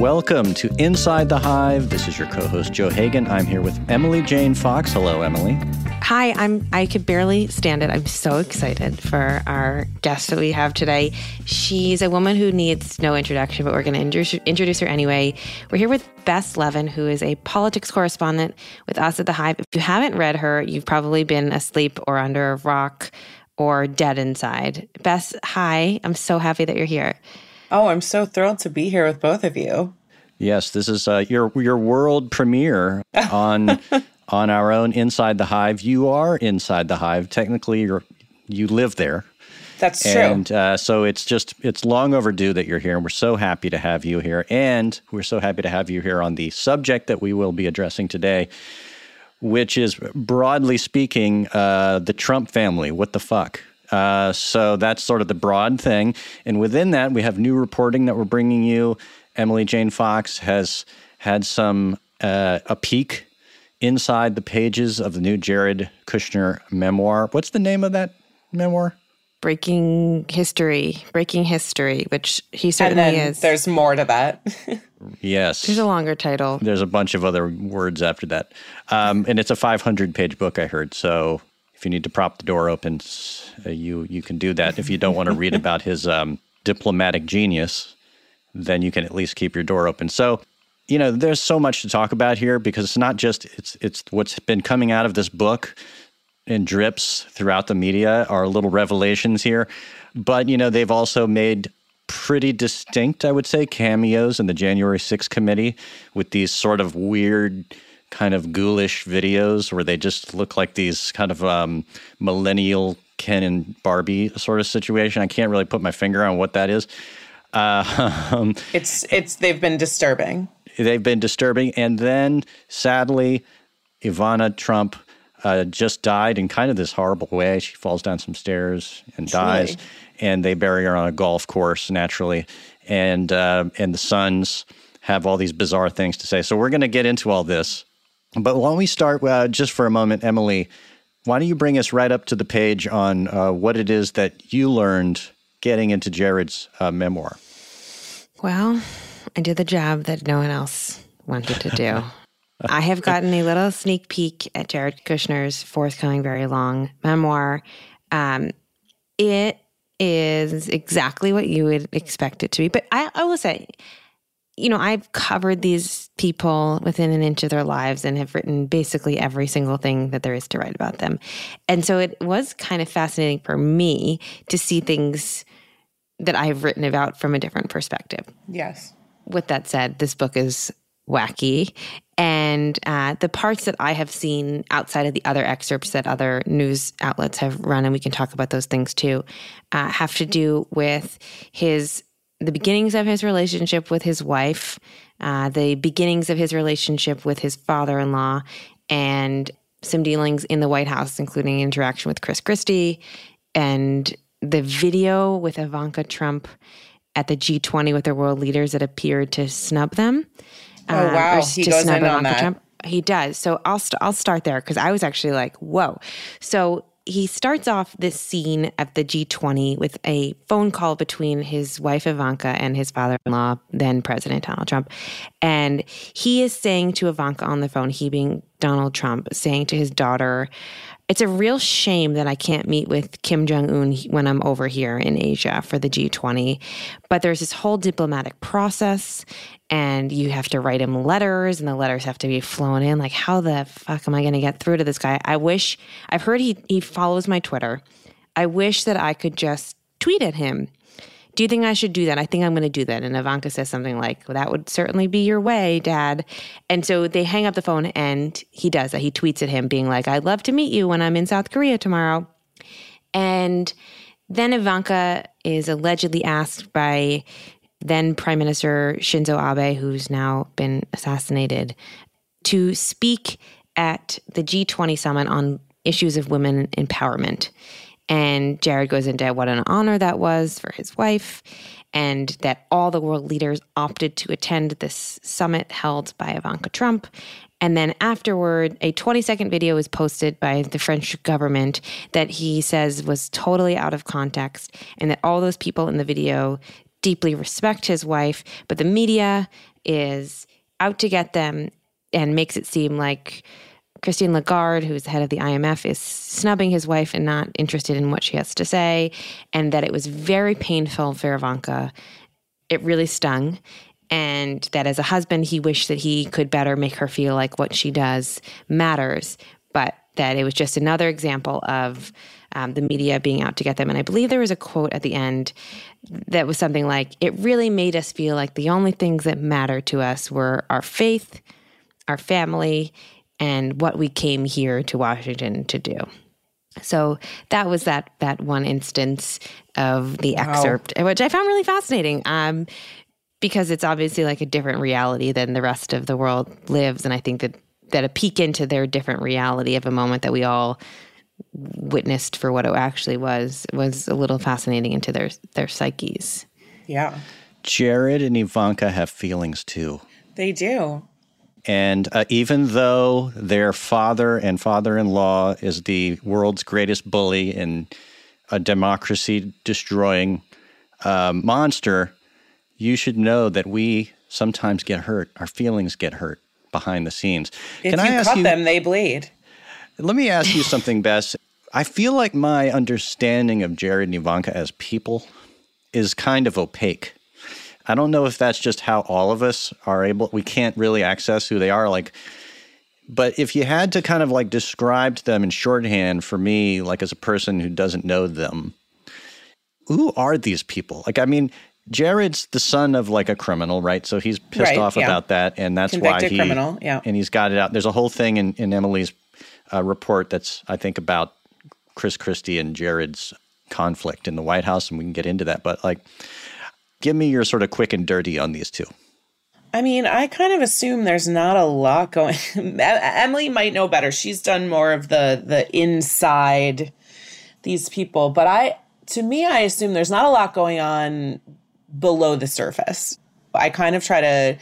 Welcome to Inside the Hive. This is your co-host Joe Hagan. I'm here with Emily Jane Fox. Hello, Emily. Hi, I'm I could barely stand it. I'm so excited for our guest that we have today. She's a woman who needs no introduction, but we're going to introduce, her anyway. We're here with Bess Levin, who is a politics correspondent with us at the Hive. If you haven't read her, you've probably been asleep or under a rock or dead inside. Bess, hi. I'm so happy that you're here. Oh, I'm so thrilled to be here with both of you. Yes, this is uh, your your world premiere on on our own Inside the Hive. You are inside the hive. Technically, you're you live there. That's true. And uh, so it's just it's long overdue that you're here, and we're so happy to have you here. And we're so happy to have you here on the subject that we will be addressing today, which is broadly speaking, uh, the Trump family. What the fuck? Uh, so that's sort of the broad thing. And within that, we have new reporting that we're bringing you. Emily Jane Fox has had some uh, a peek inside the pages of the new Jared Kushner memoir. What's the name of that memoir? Breaking history, breaking history, which he certainly and then is. There's more to that. yes. There's a longer title. There's a bunch of other words after that. Um, and it's a 500 page book, I heard. So if you need to prop the door open, uh, you you can do that. If you don't want to read about his um, diplomatic genius, then you can at least keep your door open. So, you know, there's so much to talk about here because it's not just it's it's what's been coming out of this book in drips throughout the media are little revelations here, but you know they've also made pretty distinct, I would say, cameos in the January 6th committee with these sort of weird kind of ghoulish videos where they just look like these kind of um, millennial Ken and Barbie sort of situation. I can't really put my finger on what that is. Uh, it's it's they've been disturbing. They've been disturbing, and then sadly, Ivana Trump uh, just died in kind of this horrible way. She falls down some stairs and Truly. dies, and they bury her on a golf course naturally, and uh, and the sons have all these bizarre things to say. So we're going to get into all this. But why don't we start uh, just for a moment, Emily? Why don't you bring us right up to the page on uh, what it is that you learned getting into Jared's uh, memoir? Well, I did the job that no one else wanted to do. I have gotten a little sneak peek at Jared Kushner's forthcoming very long memoir. Um, it is exactly what you would expect it to be. But I, I will say, you know, I've covered these people within an inch of their lives and have written basically every single thing that there is to write about them. And so it was kind of fascinating for me to see things that I've written about from a different perspective. Yes. With that said, this book is wacky. And uh, the parts that I have seen outside of the other excerpts that other news outlets have run, and we can talk about those things too, uh, have to do with his the beginnings of his relationship with his wife, uh, the beginnings of his relationship with his father in law, and some dealings in the White House, including interaction with Chris Christie and the video with Ivanka Trump at the G20 with their world leaders that appeared to snub them. Oh, um, wow. He goes in on that. Trump. He does. So I'll, i st- I'll start there because I was actually like, whoa. So he starts off this scene at the G20 with a phone call between his wife Ivanka and his father-in-law, then President Donald Trump. And he is saying to Ivanka on the phone, he being Donald Trump, saying to his daughter, it's a real shame that I can't meet with Kim Jong un when I'm over here in Asia for the G20. But there's this whole diplomatic process, and you have to write him letters, and the letters have to be flown in. Like, how the fuck am I going to get through to this guy? I wish, I've heard he, he follows my Twitter. I wish that I could just tweet at him do you think I should do that? I think I'm going to do that. And Ivanka says something like, well, that would certainly be your way, dad. And so they hang up the phone and he does that. He tweets at him, being like, I'd love to meet you when I'm in South Korea tomorrow. And then Ivanka is allegedly asked by then Prime Minister Shinzo Abe, who's now been assassinated, to speak at the G20 summit on issues of women empowerment. And Jared goes into what an honor that was for his wife, and that all the world leaders opted to attend this summit held by Ivanka Trump. And then afterward, a 20 second video was posted by the French government that he says was totally out of context, and that all those people in the video deeply respect his wife, but the media is out to get them and makes it seem like Christine Lagarde, who's the head of the IMF, is snubbing his wife and not interested in what she has to say, and that it was very painful for Ivanka. It really stung. And that as a husband, he wished that he could better make her feel like what she does matters, but that it was just another example of um, the media being out to get them. And I believe there was a quote at the end that was something like, It really made us feel like the only things that matter to us were our faith, our family, and what we came here to Washington to do. So that was that that one instance of the wow. excerpt, which I found really fascinating. Um, because it's obviously like a different reality than the rest of the world lives, and I think that that a peek into their different reality of a moment that we all witnessed for what it actually was was a little fascinating into their their psyches. Yeah. Jared and Ivanka have feelings too. They do. And uh, even though their father and father in law is the world's greatest bully and a democracy destroying uh, monster, you should know that we sometimes get hurt. Our feelings get hurt behind the scenes. If Can you I ask cut you, them, they bleed. Let me ask you something, Bess. I feel like my understanding of Jared and Ivanka as people is kind of opaque. I don't know if that's just how all of us are able, we can't really access who they are. Like, but if you had to kind of like describe to them in shorthand for me, like as a person who doesn't know them, who are these people? Like, I mean, Jared's the son of like a criminal, right? So he's pissed right, off yeah. about that, and that's Convicted why he criminal, yeah. And he's got it out. There's a whole thing in, in Emily's uh, report that's I think about Chris Christie and Jared's conflict in the White House, and we can get into that. But like, Give me your sort of quick and dirty on these two. I mean, I kind of assume there's not a lot going. Emily might know better. She's done more of the the inside these people, but I to me I assume there's not a lot going on below the surface. I kind of try to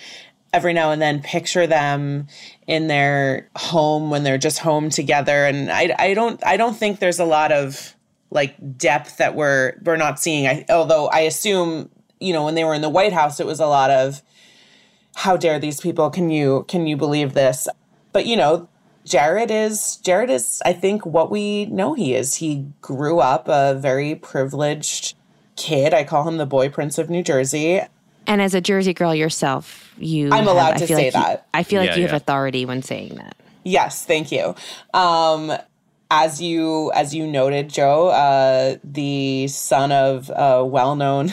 every now and then picture them in their home when they're just home together and I I don't I don't think there's a lot of like depth that we're we're not seeing. I, although I assume you know, when they were in the White House, it was a lot of how dare these people? Can you can you believe this? But you know, Jared is Jared is I think what we know he is. He grew up a very privileged kid. I call him the boy prince of New Jersey. And as a Jersey girl yourself, you I'm allowed to say like that. You, I feel like yeah, you yeah. have authority when saying that. Yes, thank you. Um, as you as you noted, Joe, uh, the son of a well-known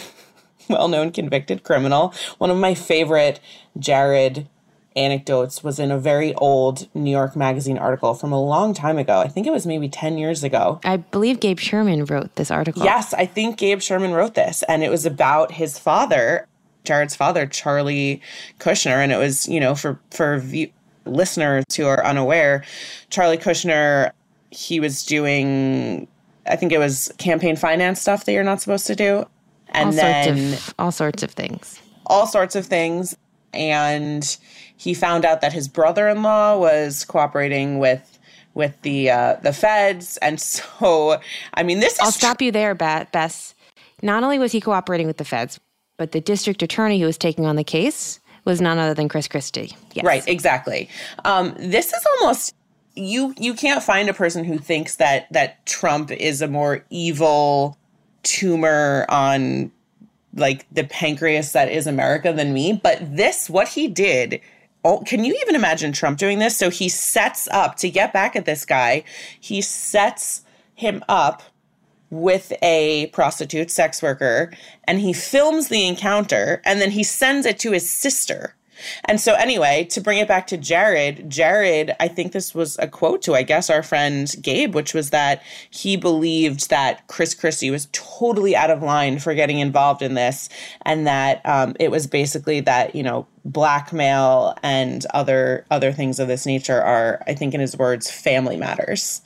well known convicted criminal. One of my favorite Jared anecdotes was in a very old New York Magazine article from a long time ago. I think it was maybe 10 years ago. I believe Gabe Sherman wrote this article. Yes, I think Gabe Sherman wrote this. And it was about his father, Jared's father, Charlie Kushner. And it was, you know, for, for view- listeners who are unaware, Charlie Kushner, he was doing I think it was campaign finance stuff that you're not supposed to do and all then sorts of, all sorts of things. All sorts of things. And he found out that his brother-in-law was cooperating with with the uh, the feds, and so I mean, this. I'll stop you there, Bess. Not only was he cooperating with the feds, but the district attorney who was taking on the case was none other than Chris Christie. Yes. Right, exactly. Um, this is almost you. You can't find a person who thinks that that Trump is a more evil tumor on like the pancreas that is America than me. But this, what he did, oh, can you even imagine Trump doing this? So he sets up to get back at this guy, he sets him up with a prostitute sex worker and he films the encounter and then he sends it to his sister and so, anyway, to bring it back to Jared, Jared, I think this was a quote to, I guess, our friend Gabe, which was that he believed that Chris Christie was totally out of line for getting involved in this, and that um, it was basically that you know blackmail and other other things of this nature are, I think, in his words, family matters.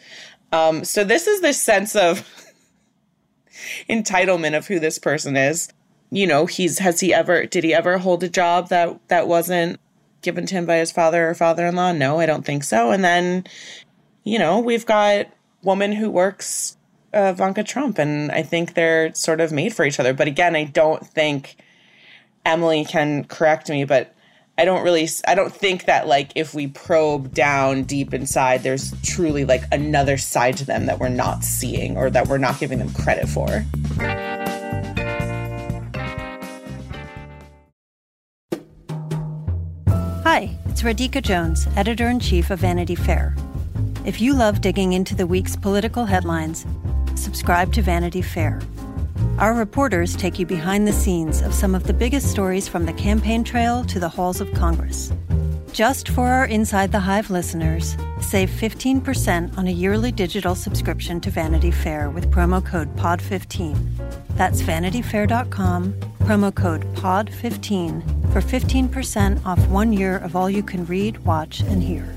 Um, so this is this sense of entitlement of who this person is you know, he's has he ever did he ever hold a job that that wasn't given to him by his father or father-in-law? No, I don't think so. And then, you know, we've got woman who works uh, Ivanka Trump, and I think they're sort of made for each other. But again, I don't think Emily can correct me, but I don't really I don't think that like if we probe down deep inside there's truly like another side to them that we're not seeing or that we're not giving them credit for. It's Radhika Jones, editor in chief of Vanity Fair. If you love digging into the week's political headlines, subscribe to Vanity Fair our reporters take you behind the scenes of some of the biggest stories from the campaign trail to the halls of Congress. Just for our Inside the Hive listeners, save 15% on a yearly digital subscription to Vanity Fair with promo code POD15. That's vanityfair.com, promo code POD15 for 15% off one year of all you can read, watch, and hear.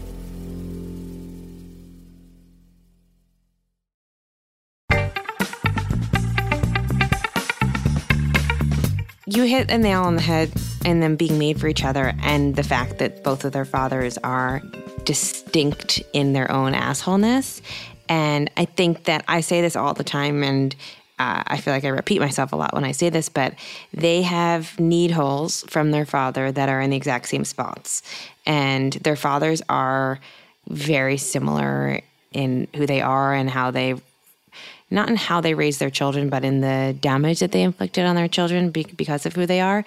you hit a nail on the head in them being made for each other and the fact that both of their fathers are distinct in their own assholeness. And I think that I say this all the time and uh, I feel like I repeat myself a lot when I say this, but they have need holes from their father that are in the exact same spots. And their fathers are very similar in who they are and how they not in how they raise their children, but in the damage that they inflicted on their children because of who they are.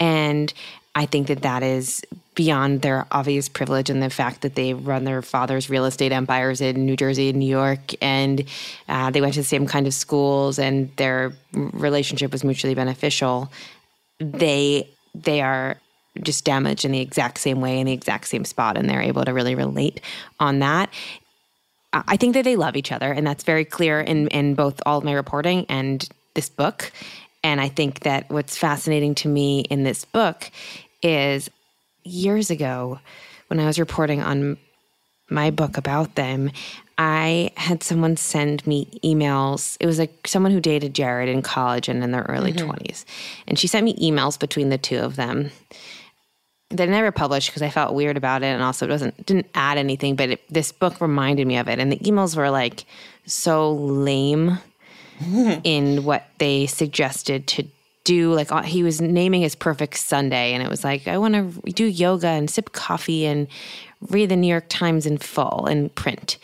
And I think that that is beyond their obvious privilege and the fact that they run their father's real estate empires in New Jersey and New York, and uh, they went to the same kind of schools, and their relationship was mutually beneficial. They they are just damaged in the exact same way in the exact same spot, and they're able to really relate on that. I think that they love each other, and that's very clear in in both all of my reporting and this book. And I think that what's fascinating to me in this book is years ago when I was reporting on my book about them, I had someone send me emails. It was like someone who dated Jared in college and in their early mm-hmm. 20s. And she sent me emails between the two of them that I never published because I felt weird about it, and also it wasn't didn't add anything. But it, this book reminded me of it, and the emails were like so lame in what they suggested to do. Like uh, he was naming his perfect Sunday, and it was like I want to do yoga and sip coffee and read the New York Times in full and print.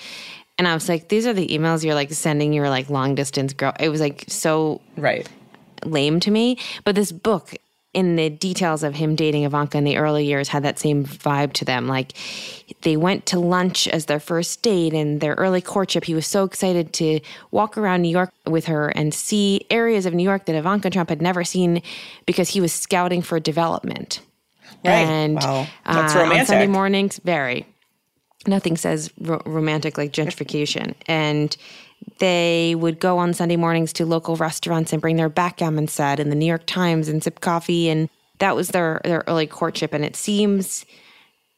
And I was like, these are the emails you're like sending your like long distance girl. It was like so right lame to me. But this book in the details of him dating Ivanka in the early years had that same vibe to them. Like they went to lunch as their first date and their early courtship. He was so excited to walk around New York with her and see areas of New York that Ivanka Trump had never seen because he was scouting for development. Right. And wow. That's uh, on Sunday mornings, very. Nothing says ro- romantic like gentrification. And they would go on Sunday mornings to local restaurants and bring their backgammon set and the New York Times and sip coffee. And that was their, their early courtship. And it seems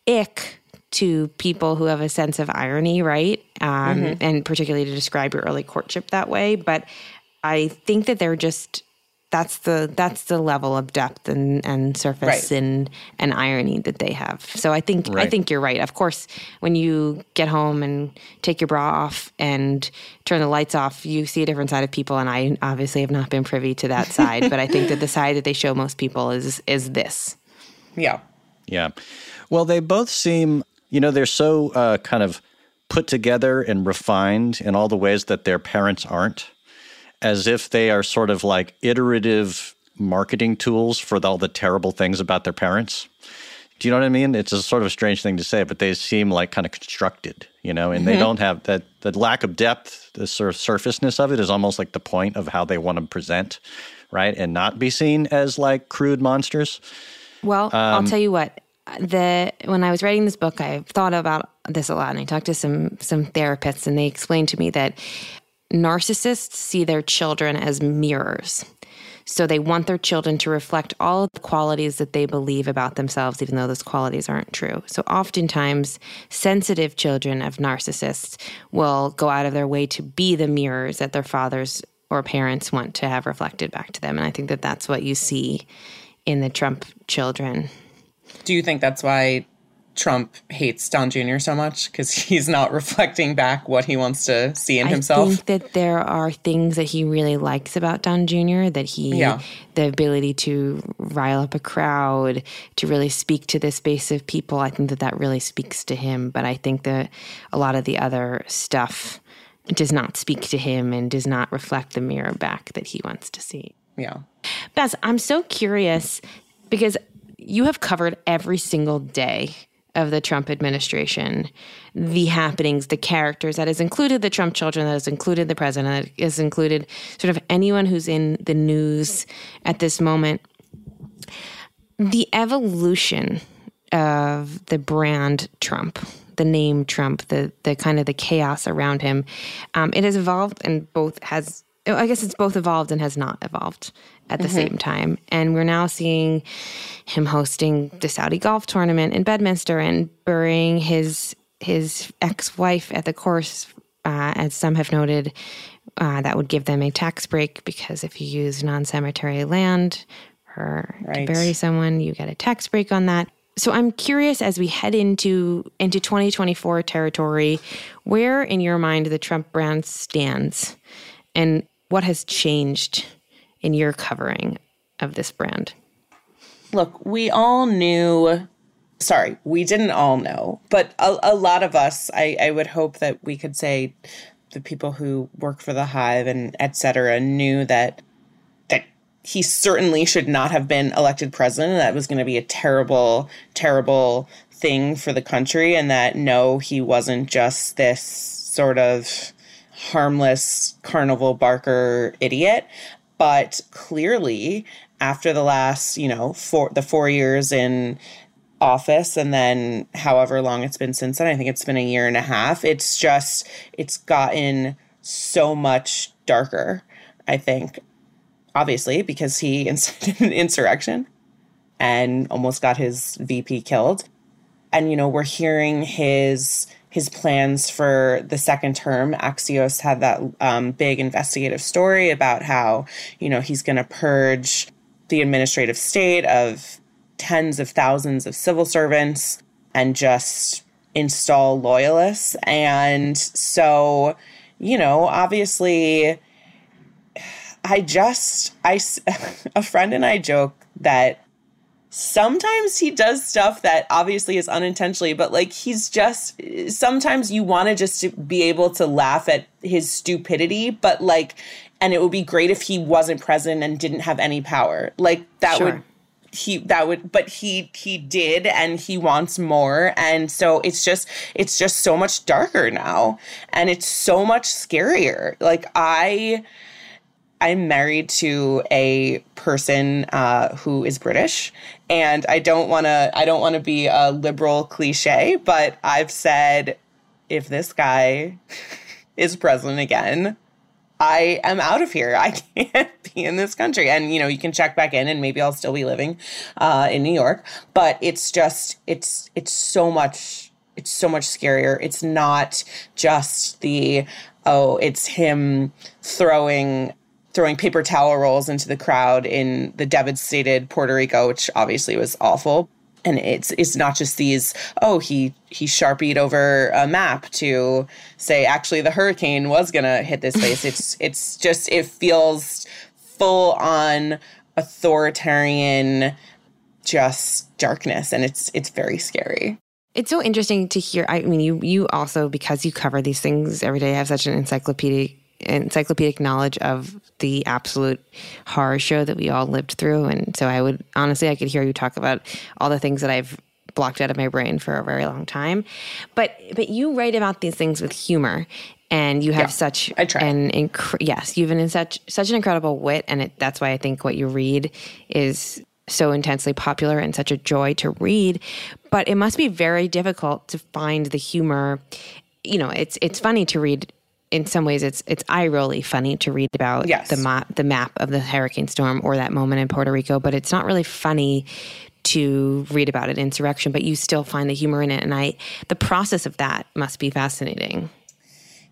ick to people who have a sense of irony, right? Um, mm-hmm. And particularly to describe your early courtship that way. But I think that they're just that's the that's the level of depth and, and surface right. and, and irony that they have. So I think right. I think you're right. Of course, when you get home and take your bra off and turn the lights off, you see a different side of people. And I obviously have not been privy to that side, but I think that the side that they show most people is is this. Yeah. Yeah. Well, they both seem, you know, they're so uh, kind of put together and refined in all the ways that their parents aren't as if they are sort of like iterative marketing tools for all the terrible things about their parents. Do you know what I mean? It's a sort of strange thing to say, but they seem like kind of constructed, you know, and mm-hmm. they don't have that the lack of depth, the sort of surfaceness of it is almost like the point of how they want to present, right? And not be seen as like crude monsters. Well, um, I'll tell you what. The when I was writing this book, I thought about this a lot, and I talked to some some therapists, and they explained to me that narcissists see their children as mirrors. So they want their children to reflect all of the qualities that they believe about themselves, even though those qualities aren't true. So oftentimes, sensitive children of narcissists will go out of their way to be the mirrors that their fathers or parents want to have reflected back to them. And I think that that's what you see in the Trump children. Do you think that's why Trump hates Don Jr. so much because he's not reflecting back what he wants to see in I himself. I think that there are things that he really likes about Don Jr. That he, Yeah. the ability to rile up a crowd, to really speak to this base of people. I think that that really speaks to him. But I think that a lot of the other stuff does not speak to him and does not reflect the mirror back that he wants to see. yeah. Bess, I'm so curious because you have covered every single day of the Trump administration, the happenings, the characters that has included the Trump children, that has included the president, that has included sort of anyone who's in the news at this moment. The evolution of the brand Trump, the name Trump, the the kind of the chaos around him, um, it has evolved and both has. I guess it's both evolved and has not evolved at the same time. And we're now seeing him hosting the Saudi golf tournament in Bedminster and burying his his ex wife at the course, uh, as some have noted. Uh, that would give them a tax break because if you use non cemetery land for Right. to bury someone, you get a tax break on that. So I'm curious as we head into into 2024 territory, where in your mind the Trump brand stands, and what has changed in your covering of this brand? Look, we all knew. Sorry, we didn't all know, but a, a lot of us, I, I would hope that we could say the people who work for the Hive and et cetera knew that that he certainly should not have been elected president. That was going to be a terrible, terrible thing for the country, and that no, he wasn't just this sort of harmless carnival barker idiot. But clearly, after the last, you know, four the four years in office and then however long it's been since then, I think it's been a year and a half. It's just it's gotten so much darker, I think. Obviously, because he incited an insurrection and almost got his VP killed. And you know, we're hearing his his plans for the second term. Axios had that um, big investigative story about how you know he's going to purge the administrative state of tens of thousands of civil servants and just install loyalists. And so, you know, obviously, I just I, a friend and I joke that sometimes he does stuff that obviously is unintentionally but like he's just sometimes you want to just be able to laugh at his stupidity but like and it would be great if he wasn't president and didn't have any power like that Sure. would he that would but he he did and he wants more and so it's just it's just so much darker now and it's so much scarier like i I'm married to a person uh, who is British, and I don't want to. I don't want to be a liberal cliche, but I've said if this guy is president again, I am out of here. I can't be in this country. And you know, you can check back in, and maybe I'll still be living uh, in New York. But it's just, it's, it's so much. It's so much scarier. It's not just the oh, it's him throwing throwing paper towel rolls into the crowd in the devastated Puerto Rico, which obviously was awful. And it's it's not just these, oh, he he sharpied over a map to say actually the hurricane was gonna hit this place. it's it's just it feels full on authoritarian just darkness and it's it's very scary. It's so interesting to hear. I mean, you you also because you cover these things every day have such an encyclopedic encyclopedic knowledge of the absolute horror show that we all lived through, and so I would honestly I could hear you talk about all the things that I've blocked out of my brain for a very long time. But but you write about these things with humor. And you have Yeah, such I try. an inc- yes, you've been in such such an incredible wit, and it, that's why I think what you read is so intensely popular and such a joy to read. But it must be very difficult to find the humor. You know, it's it's funny to read. In some ways, it's it's eye rolly funny to read about Yes. the map the map of the hurricane storm or that moment in Puerto Rico. But it's not really funny to read about an insurrection. But you still find the humor in it, and I the process of that must be fascinating.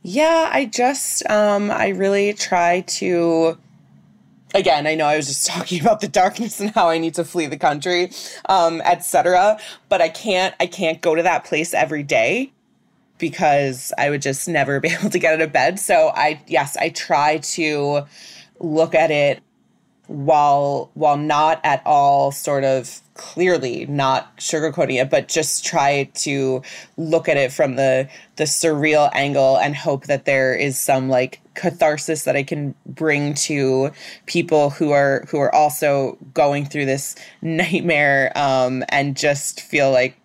Yeah, I just um I really try to again, I know I was just talking about the darkness and how I need to flee the country, um, etc. But I can't I can't go to that place every day because I would just never be able to get out of bed. So I yes, I try to look at it while while not at all sort of clearly not sugarcoating it but just try to look at it from the the surreal angle and hope that there is some like catharsis that I can bring to people who are who are also going through this nightmare um and just feel like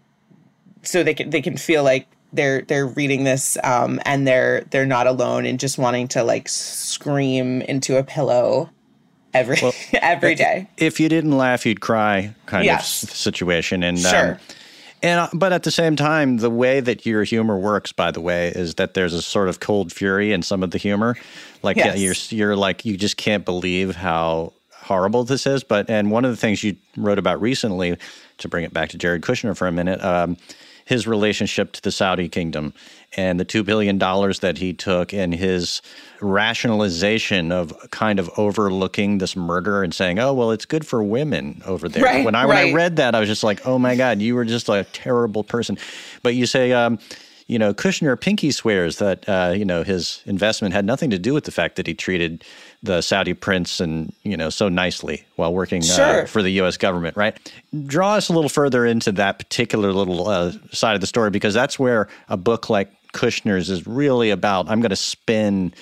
so they can they can feel like they're they're reading this um and they're they're not alone and just wanting to like scream into a pillow every well, every day. If you didn't laugh, you'd cry, kind yes. of situation. And sure. Um, and uh, but at the same time, the way that your humor works, by the way, is that there's a sort of cold fury in some of the humor. Like yes. you're you're like you just can't believe how horrible this is. But and one of the things you wrote about recently, to bring it back to Jared Kushner for a minute, um, his relationship to the Saudi kingdom and the $2 billion that he took and his rationalization of kind of overlooking this murder and saying, oh, well, it's good for women over there. Right, when, I, right. when I read that, I was just like, oh my God, you were just a terrible person. But you say, um, you know, Kushner pinky swears that, uh, you know, his investment had nothing to do with the fact that he treated the Saudi prince and, you know, so nicely while working uh, sure. uh, for the U.S. government, right? Draw us a little further into that particular little uh, side of the story because that's where a book like Kushner's is really about I'm going to spin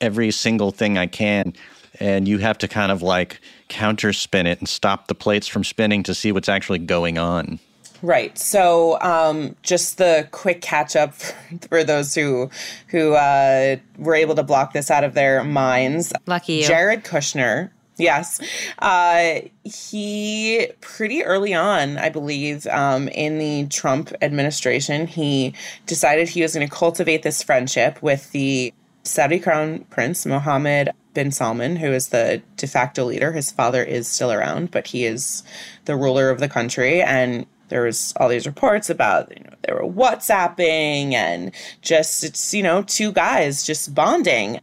every single thing I can. And you have to kind of like counter spin it and stop the plates from spinning to see what's actually going on. Right. So, um, just the quick catch up for those who who uh, were able to block this out of their minds. Lucky you. Jared Kushner Yes. Uh, he, pretty early on, I believe, um, in the Trump administration, he decided he was going to cultivate this friendship with the Saudi crown prince, Mohammed bin Salman, who is the de facto leader. His father is still around, but he is the ruler of the country. And there was all these reports about you know they were whatsapping and just it's you know two guys just bonding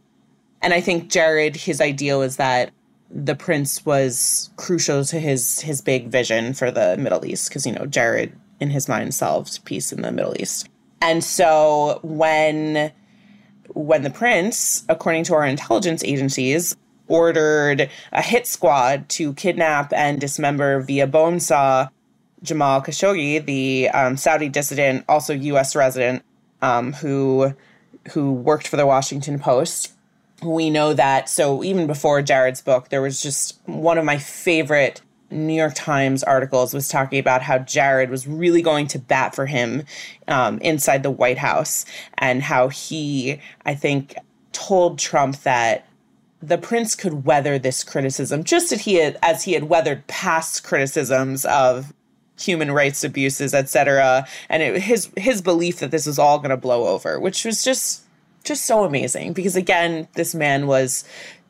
and i think jared his ideal is that the prince was crucial to his his big vision for the Middle East because you know Jared in his mind solved peace in the Middle East. And so when when the prince, according to our intelligence agencies, ordered a hit squad to kidnap and dismember via bone saw Jamal Khashoggi, the um, Saudi dissident, also U.S. resident, um, who who worked for the Washington Post we know that so even before Jared's book, there was just one of my favorite New York Times articles was talking about how Jared was really going to bat for him um, inside the White House and how he, I think, told Trump that the prince could weather this criticism just as he had, as he had weathered past criticisms of human rights abuses, etc. And it, his his belief that this was all going to blow over, which was just just so amazing because again, this man was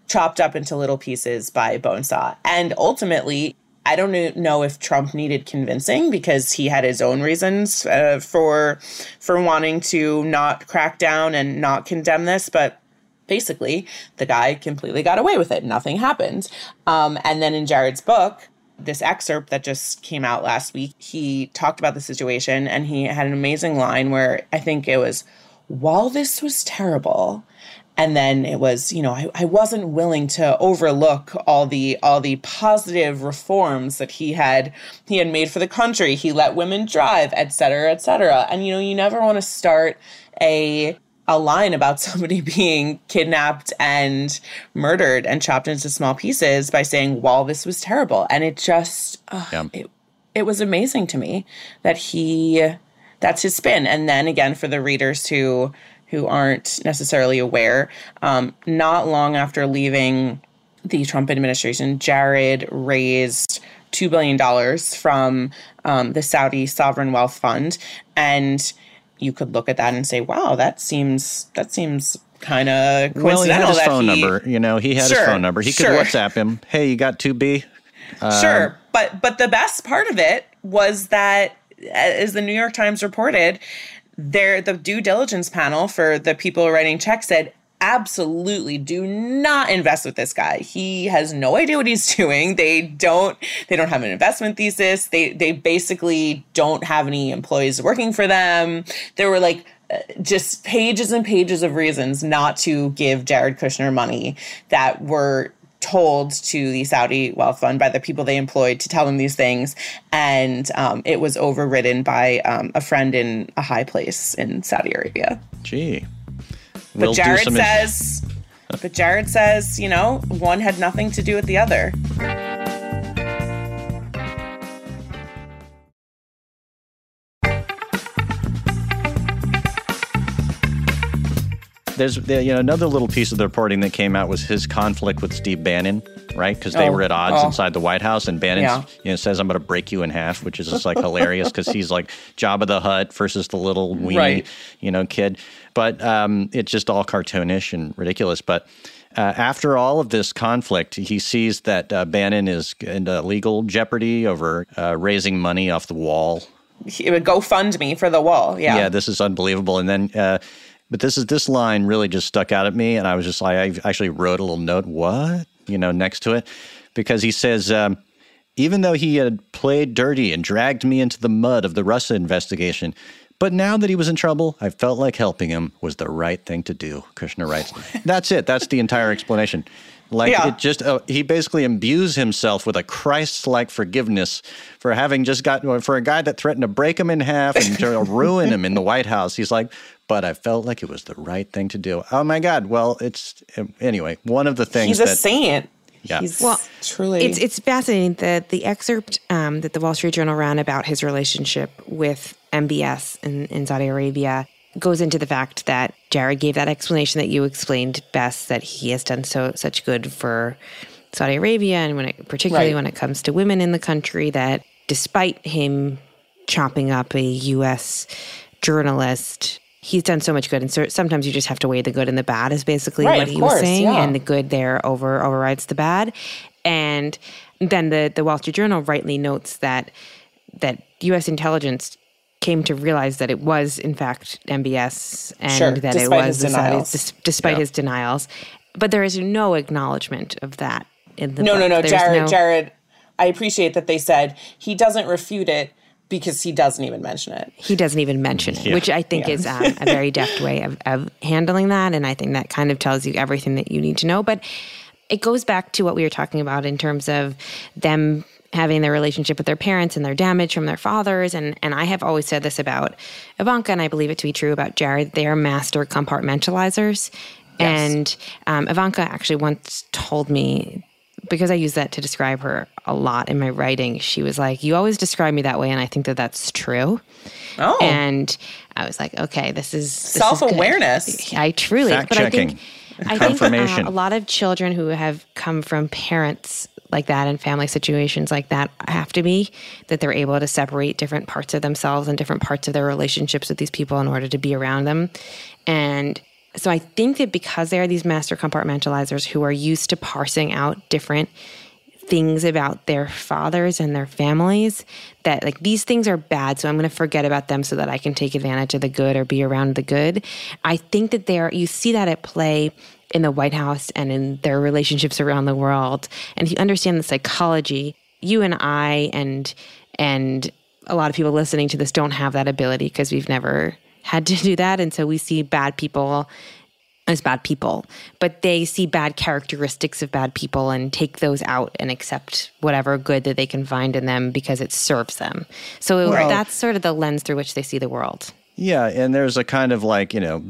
chopped up into little pieces by Bonesaw. And ultimately, I don't know if Trump needed convincing because he had his own reasons uh, for for wanting to not crack down and not condemn this, but basically the guy completely got away with it. Nothing happened. Um, and then in Jared's book, this excerpt that just came out last week, he talked about the situation and he had an amazing line where I think it was while this was terrible, and then it was you know I, I wasn't willing to overlook all the all the positive reforms that he had he had made for the country. He let women drive et cetera et cetera. And you know you never want to start a a line about somebody being kidnapped and murdered and chopped into small pieces by saying while this was terrible and it just uh, yeah. it, it was amazing to me that he that's his spin. And then again, for the readers who who aren't necessarily aware, um, not long after leaving the Trump administration, Jared raised two billion dollars from um, the Saudi Sovereign Wealth Fund, and you could look at that and say, "Wow, that seems that seems kind of coincidental." Well, he had his phone he, number. You know, he had sure, his phone number. He could sure. WhatsApp him. Hey, you got two B? Um, sure, but but the best part of it was that as the New York Times reported, there the due diligence panel for the people writing checks said absolutely do not invest with this guy. He has no idea what he's doing. They don't they don't have an investment thesis. They they basically don't have any employees working for them. There were like uh, just pages and pages of reasons not to give Jared Kushner money that were told to the Saudi wealth fund by the people they employed to tell them these things. And um, it was overridden by um, a friend in a high place in Saudi Arabia. Gee. But we'll Jared says, but Jared says, you know, one had nothing to do with the other. There's you know another little piece of the reporting that came out was his conflict with Steve Bannon, right? Because they oh, were at odds oh. inside the White House, and Bannon yeah. you know says I'm going to break you in half, which is just like hilarious because he's like Jabba the Hutt versus the little weenie right. you know kid, but um, it's just all cartoonish and ridiculous. But uh, after all of this conflict, he sees that uh, Bannon is in legal jeopardy over uh, raising money off the wall. He would go fund me for the wall. Yeah. Yeah, this is unbelievable. And then uh, but this is this line really just stuck out at me, and I was just like, I actually wrote a little note, what you know, next to it, because he says. Um, even though he had played dirty and dragged me into the mud of the Russia investigation, but now that he was in trouble, I felt like helping him was the right thing to do. Kushner writes. That's it. That's the entire explanation. Like yeah. it just, uh, he basically imbues himself with a Christ-like forgiveness for having just got for a guy that threatened to break him in half and to ruin him in the White House. He's like, but I felt like it was the right thing to do. Oh my God! Well, it's anyway one of the things. He's a that, saint. Yeah. He's well, truly. It's it's fascinating that the excerpt um, that the Wall Street Journal ran about his relationship with MBS in, in Saudi Arabia goes into the fact that Jared gave that explanation that you explained Bess that he has done so such good for Saudi Arabia and when it, particularly right. when it comes to women in the country that despite him chopping up a US journalist he's done so much good and so sometimes you just have to weigh the good and the bad is basically right, what he course, was saying yeah. and the good there over overrides the bad and then the the Wall Street Journal rightly notes that that US intelligence came to realize that it was in fact MBS and sure, that it was the Saudis, despite yeah. his denials. But there is no acknowledgement of that in the no, book. no, no, There's Jared, no, Jared. I appreciate that they said he doesn't refute it because he doesn't even mention it. He doesn't even mention it, yeah. which I think yeah. is um, a very deft way of, of handling that, and I think that kind of tells you everything that you need to know. But it goes back to what we were talking about in terms of them having their relationship with their parents and their damage from their fathers. And, and I have always said this about Ivanka, and I believe it to be true about Jared. They are master compartmentalizers. Yes. And um, Ivanka actually once told me, because I use that to describe her a lot in my writing, she was like, You always describe me that way. And I think that that's true. Oh. And I was like, Okay, this is self awareness. I truly, Fact but checking. I think. I think uh, a lot of children who have come from parents like that and family situations like that have to be that they're able to separate different parts of themselves and different parts of their relationships with these people in order to be around them. And so I think that because they are these master compartmentalizers who are used to parsing out different things about their fathers and their families that like these things are bad so i'm going to forget about them so that i can take advantage of the good or be around the good i think that there you see that at play in the White House and in their relationships around the world. And if you understand the psychology, you and I and and a lot of people listening to this don't have that ability because we've never had to do that. And so we see bad people as bad people, but they see bad characteristics of bad people and take those out and accept whatever good that they can find in them because it serves them. So well, that's sort of the lens through which they see the world. Yeah. And there's a kind of like, you know,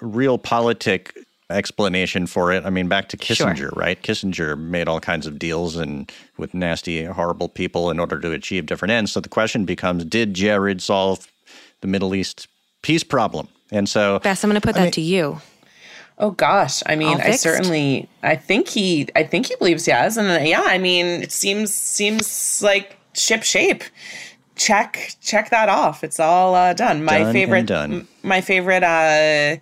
realpolitik explanation for it. I mean, back to Kissinger, sure. right? Kissinger made all kinds of deals and with nasty, horrible people in order to achieve different ends. So the question becomes: Did Jared solve the Middle East peace problem? And so, Bess, I'm going to put I that mean, to you. Oh gosh, I mean, I certainly, I think he, I think he believes he has, and uh, yeah, I mean, it seems seems like ship shape. Check check that off. It's all uh, done. My done favorite, done. my favorite. uh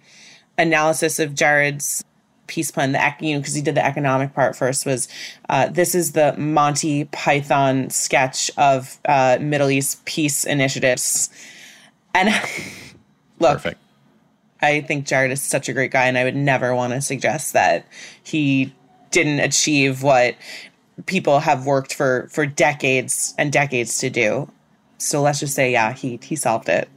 analysis of Jared's peace plan, the you know, because he did the economic part first, was uh, this is the Monty Python sketch of uh, Middle East peace initiatives, and look, Perfect. I think Jared is such a great guy, and I would never want to suggest that he didn't achieve what people have worked for for decades and decades to do. So let's just say, yeah, he he solved it.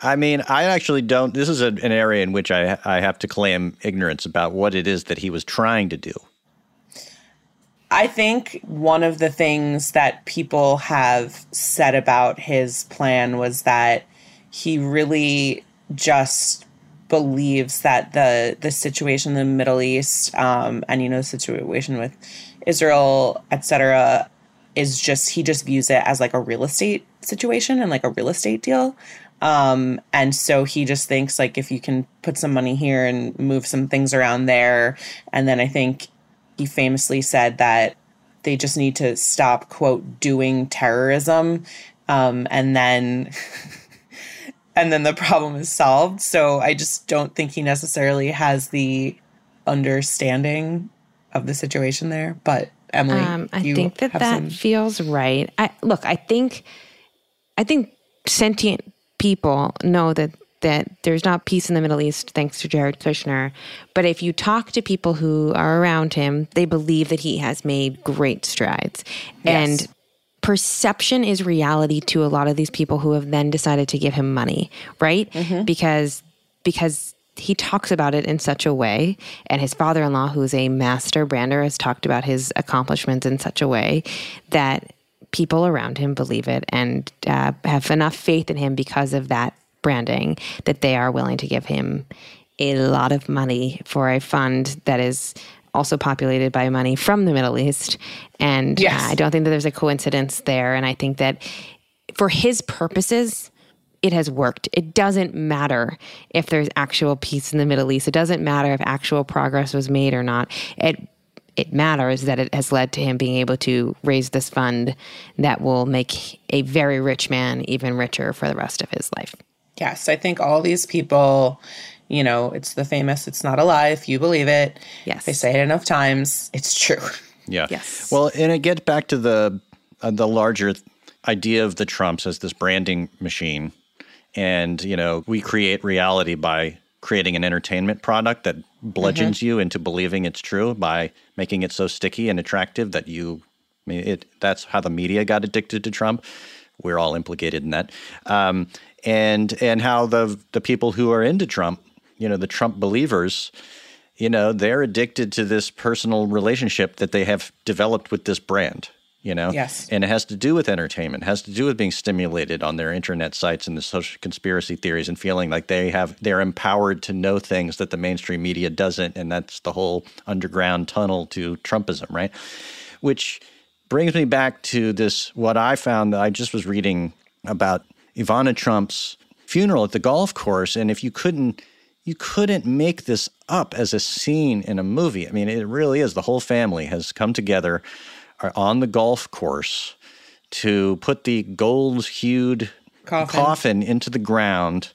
I mean, I actually don't. This is a, an area in which I I have to claim ignorance about what it is that he was trying to do. I think one of the things that people have said about his plan was that he really just believes that the the situation in the Middle East um, and you know the situation with Israel, etc., is just he just views it as like a real estate situation and like a real estate deal. Um, and so he just thinks like if you can put some money here and move some things around there, and then I think he famously said that they just need to stop quote doing terrorism, um, and then. and then the problem is solved. So I just don't think he necessarily has the understanding of the situation there. But Emily, um, I think that that some... feels right. I, look, I think, I think sentient people know that that there's not peace in the Middle East thanks to Jared Kushner. But if you talk to people who are around him, they believe that he has made great strides. Yes. And perception is reality to a lot of these people who have then decided to give him money, right? Mm-hmm. Because because he talks about it in such a way, and his father in law, who's a master brander, has talked about his accomplishments in such a way that people around him believe it and uh, have enough faith in him because of that branding that they are willing to give him a lot of money for a fund that is also populated by money from the Middle East. And yes. uh, I don't think that there's a coincidence there. And I think that for his purposes, it has worked. It doesn't matter if there's actual peace in the Middle East. It doesn't matter if actual progress was made or not. It it matters that it has led to him being able to raise this fund that will make a very rich man even richer for the rest of his life. Yes, I think all these people, you know, it's the famous it's not a lie if you believe it. Yes. they say it enough times, it's true. Yeah. Yes. Well, and it gets back to the uh, the larger idea of the Trumps as this branding machine and you know we create reality by creating an entertainment product that bludgeons mm-hmm. you into believing it's true by making it so sticky and attractive that you I mean it that's how the media got addicted to Trump we're all implicated in that um, and and how the the people who are into Trump you know the Trump believers you know they're addicted to this personal relationship that they have developed with this brand you know? Yes. And it has to do with entertainment, it has to do with being stimulated on their internet sites and the social conspiracy theories and feeling like they have they're empowered to know things that the mainstream media doesn't. And that's the whole underground tunnel to Trumpism, right? Which brings me back to this what I found that I just was reading about Ivana Trump's funeral at the golf course. And if you couldn't you couldn't make this up as a scene in a movie. I mean, it really is. The whole family has come together on the golf course to put the gold hued coffin. coffin. into the ground.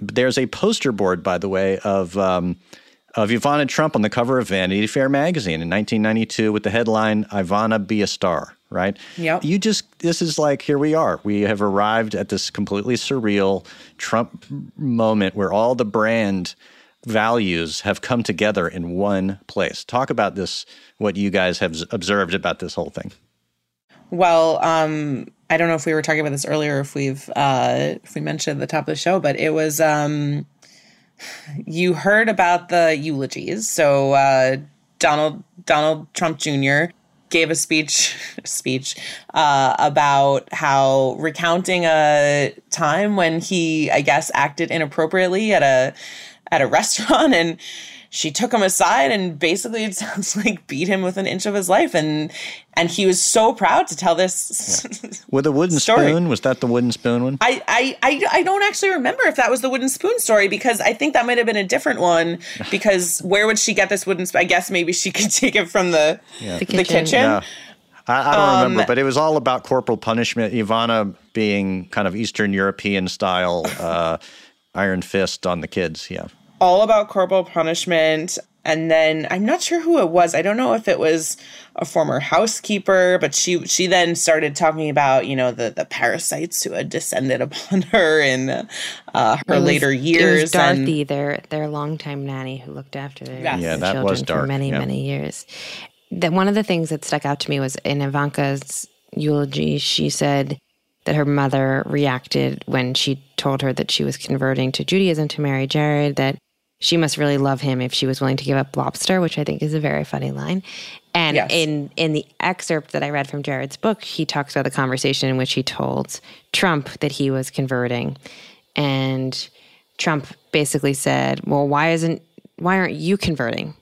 There's a poster board, by the way, of um, of Ivana Trump on the cover of Vanity Fair magazine in 1992 with the headline "Ivana Be a Star." Right? Yep. You just this is like here we are. We have arrived at this completely surreal Trump moment where all the brand values have come together in one place. Talk about this, what you guys have observed about this whole thing. Well, um, I don't know if we were talking about this earlier, if we've uh, if we mentioned at the top of the show, but it was um, you heard about the eulogies. So uh, Donald Donald Trump Jr. gave a speech speech uh, about how recounting a time when he, I guess, acted inappropriately at a at a restaurant and she took him aside and basically it sounds like beat him with an inch of his life and and he was so proud to tell this yeah. with a wooden story. spoon was that the wooden spoon one I, I i i don't actually remember if that was the wooden spoon story because i think that might have been a different one because where would she get this wooden spoon i guess maybe she could take it from the yeah. the kitchen, the kitchen. Yeah. I, I don't um, remember, but it was all about corporal punishment. Ivana being kind of Eastern European style, uh, iron fist on the kids. Yeah all about corporal punishment. and then I'm not sure who it was. I don't know if it was a former housekeeper, but she she then started talking about you know the the parasites who had descended upon her in uh, her was, later years. It was Dorothy, and, their their longtime nanny who looked after their, yes. yeah, their children for many yeah. many years. That one of the things that stuck out to me was in Ivanka's eulogy. She said that her mother reacted when she told her that she was converting to Judaism to marry Jared. That she must really love him if she was willing to give up lobster, which I think is a very funny line. And yes. in in the excerpt that I read from Jared's book, he talks about the conversation in which he told Trump that he was converting, and Trump basically said, "Well, why isn't why aren't you converting?"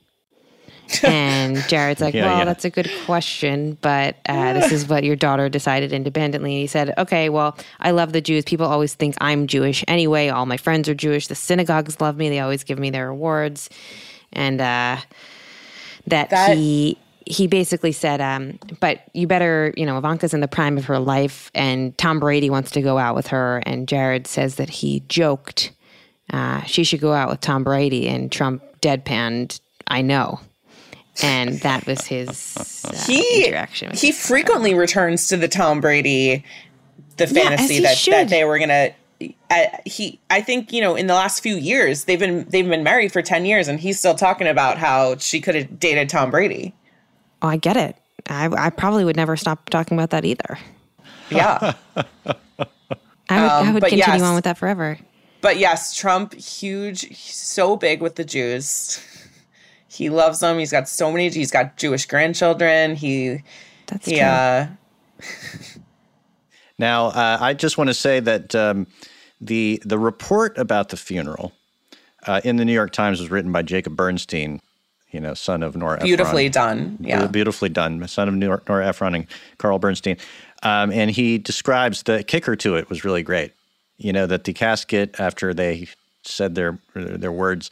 And Jared's like, yeah, well, yeah. that's a good question, but uh, this is what your daughter decided independently. And he said, okay, well, I love the Jews. People always think I'm Jewish anyway. All my friends are Jewish. The synagogues love me. They always give me their awards. And uh, that, that, he he basically said, um, but you better, you know, Ivanka's in the prime of her life, and Tom Brady wants to go out with her. And Jared says that he joked uh, she should go out with Tom Brady, and Trump deadpanned, I know and that was his uh, he, interaction. he frequently returns to the Tom Brady, the fantasy yeah, that, that they were gonna. Uh, he, I think you know, in the last few years, they've been they've been married for ten years, and he's still talking about how she could have dated Tom Brady. Oh, I get it. I, I probably would never stop talking about that either. Yeah, I would, um, I would continue yes, on with that forever. But yes, Trump, huge, so big with the Jews. He loves them. He's got so many. He's got Jewish grandchildren. He, that's yeah. Uh, now, uh, I just want to say that um, the the report about the funeral uh, in the New York Times was written by Jacob Bernstein, you know, son of Nora. Beautifully Ephron. done. Yeah, beautifully done. Son of Nora, Nora Ephron and Carl Bernstein, um, and he describes the kicker to it was really great. You know that the casket after they said their their words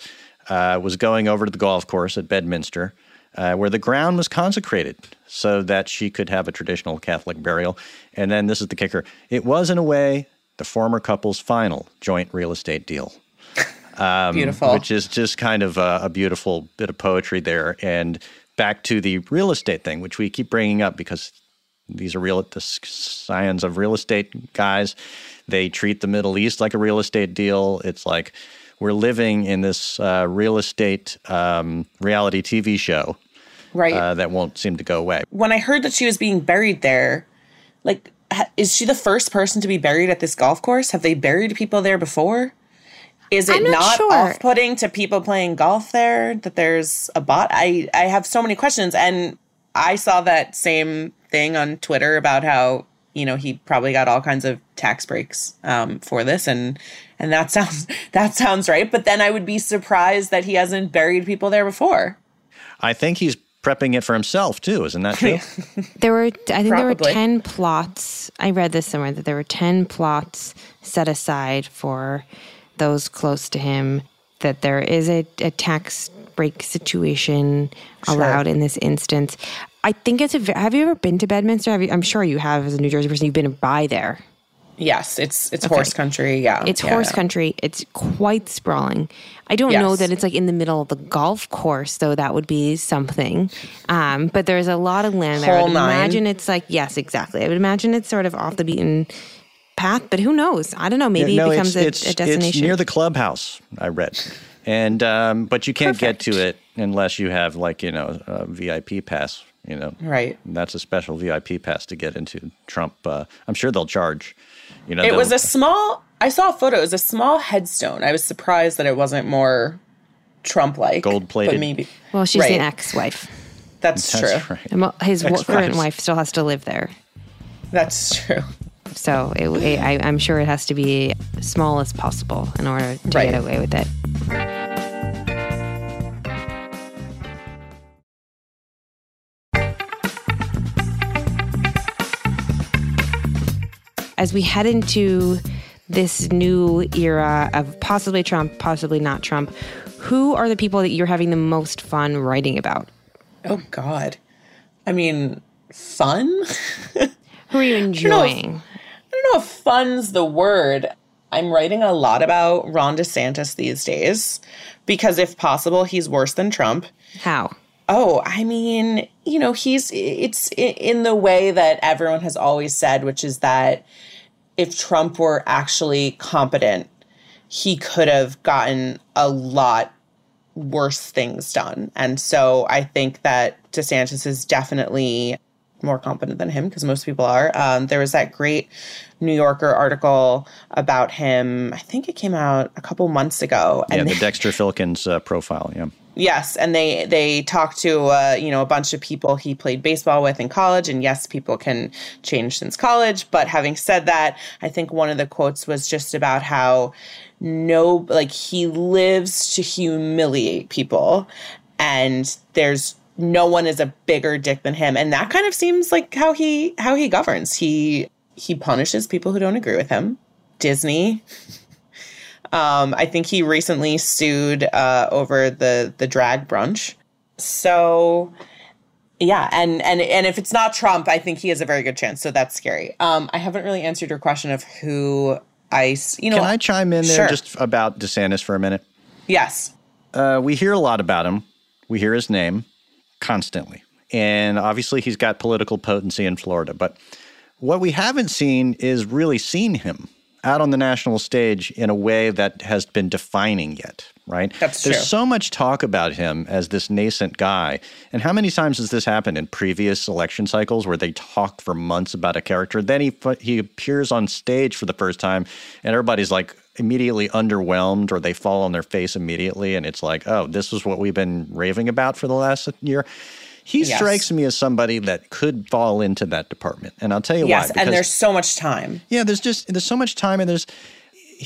uh, was going over to the golf course at Bedminster, uh, where the ground was consecrated so that she could have a traditional Catholic burial. And then this is the kicker it was, in a way, the former couple's final joint real estate deal. Um, beautiful. Which is just kind of a, a beautiful bit of poetry there. And back to the real estate thing, which we keep bringing up because these are real the scions of real estate guys. They treat the Middle East like a real estate deal. It's like we're living in this uh, real estate um, reality TV show, right? Uh, that won't seem to go away. When I heard that she was being buried there, like, is she the first person to be buried at this golf course? Have they buried people there before? Is it not, not sure. off-putting to people playing golf there that there's a bot? I I have so many questions, and I saw that same thing on Twitter about how you know he probably got all kinds of tax breaks um, for this and and that sounds that sounds right but then i would be surprised that he hasn't buried people there before. I think he's prepping it for himself too. Isn't that true? There were i think probably. there were 10 plots. I read this somewhere that there were 10 plots set aside for those close to him that there is a, a tax break situation sure. allowed in this instance I think it's a. Have you ever been to Bedminster? You, I'm sure you have as a New Jersey person. You've been by there. Yes, it's it's okay. horse country. Yeah, it's yeah, horse yeah. country. It's quite sprawling. I don't yes. know that it's like in the middle of the golf course, though. That would be something. Um, but there's a lot of land there. I would imagine it's like yes, exactly. I would imagine it's sort of off the beaten path, but who knows? I don't know. Maybe yeah, no, it becomes it's, a, a, destination. It's near the clubhouse. I read, and um, but you can't Perfect. get to it unless you have like you know a VIP pass you know, right? That's a special VIP pass to get into Trump. Uh, I'm sure they'll charge. You know, it was a small. I saw a photo. It was a small headstone. I was surprised that it wasn't more Trump-like, gold plated. Maybe. Well, she's right. an ex-wife. That's, That's true. Right. His Ex-wives. current wife still has to live there. That's true. So it, it, I, am sure it has to be small as possible in order to right. get away with it. As we head into this new era of possibly Trump, possibly not Trump, who are the people that you're having the most fun writing about? Oh, God. I mean, fun? who are you enjoying? I don't, if, I don't know if fun's the word. I'm writing a lot about Ron DeSantis these days because if possible, he's worse than Trump. How? Oh, I mean, you know, he's it's in the way that everyone has always said, which is that if Trump were actually competent, he could have gotten a lot worse things done. And so I think that DeSantis is definitely more competent than him because most people are. Um, there was that great New Yorker article about him. I think it came out a couple months ago. Yeah, the Dexter Filkins uh, profile. Yeah. Yes, and they they talked to uh, you know a bunch of people he played baseball with in college, and yes, people can change since college. But having said that, I think one of the quotes was just about how no, like he lives to humiliate people, and there's no one is a bigger dick than him, and that kind of seems like how he how he governs. He he punishes people who don't agree with him. Disney. Um, I think he recently sued uh, over the the drag brunch. So yeah, and and and if it's not Trump, I think he has a very good chance. So that's scary. Um, I haven't really answered your question of who I you know. Can I chime in there Sure. just about DeSantis for a minute? yes, Uh, we hear a lot about him. We hear his name constantly. And obviously, he's got political potency in Florida. But what we haven't seen is really seen him out on the national stage in a way that has been defining yet, right? That's There's true. so much talk about him as this nascent guy. And how many times has this happened in previous election cycles where they talk for months about a character? Then he, he appears on stage for the first time, and everybody's like, immediately underwhelmed or they fall on their face immediately and it's like oh this is what we've been raving about for the last year he Yes. strikes me as somebody that could fall into that department and i'll tell you yes, why and there's so much time. yeah there's just there's so much time and there's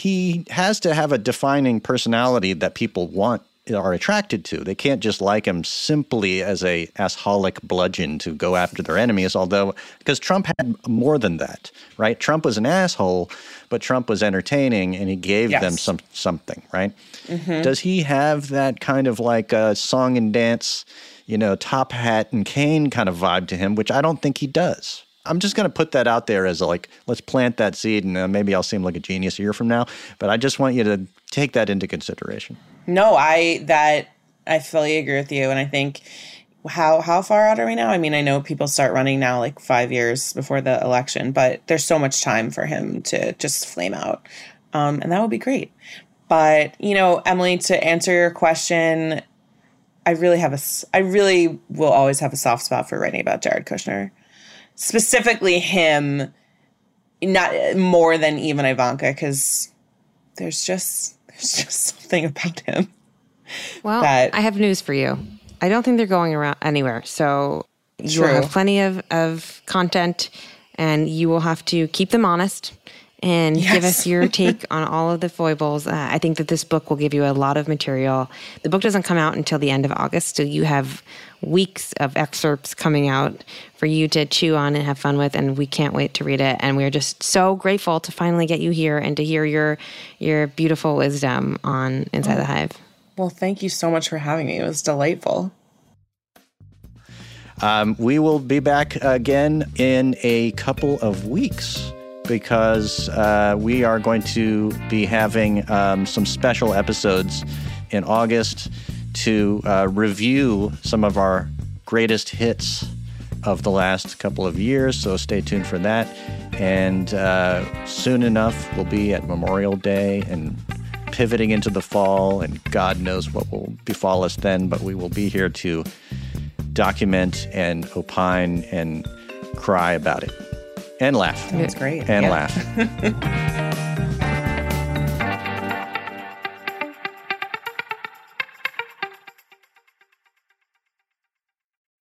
he has to have a defining personality that people want are attracted to. They can't just like him simply as a assholic bludgeon to go after their enemies. Although, because Trump had more than that, right? Trump was an asshole, but Trump was entertaining and he gave Yes. them some something, right? Mm-hmm. Does he have that kind of like a song and dance, you know, top hat and cane kind of vibe to him, which I don't think he does. I'm just going to put that out there as a, like, let's plant that seed, and uh, maybe I'll seem like a genius a year from now. But I just want you to take that into consideration. No, I that I fully agree with you, and I think how how far out are we now? I mean, I know people start running now like five years before the election, but there's so much time for him to just flame out, um, and that would be great. But you know, Emily, to answer your question, I really have a I really will always have a soft spot for writing about Jared Kushner, specifically him, not more than even Ivanka, because there's just there's just something about him. Well, that- I have news for you. I don't think they're going around anywhere. So you will have plenty of, of content and you will have to keep them honest and give us your take on all of the foibles. Uh, I think that this book will give you a lot of material. The book doesn't come out until the end of August, so you have weeks of excerpts coming out for you to chew on and have fun with and we can't wait to read it and we're just so grateful to finally get you here and to hear your your beautiful wisdom on Inside the Hive. Well, thank you so much for having me. It was delightful. Um, we will be back again in a couple of weeks because uh, we are going to be having um, some special episodes in August to uh, review some of our greatest hits of the last couple of years. So stay tuned for that. And uh, soon enough, we'll be at Memorial Day and pivoting into the fall, and God knows what will befall us then, but we will be here to document and opine and cry about it and laugh That's great. and Yeah. laugh.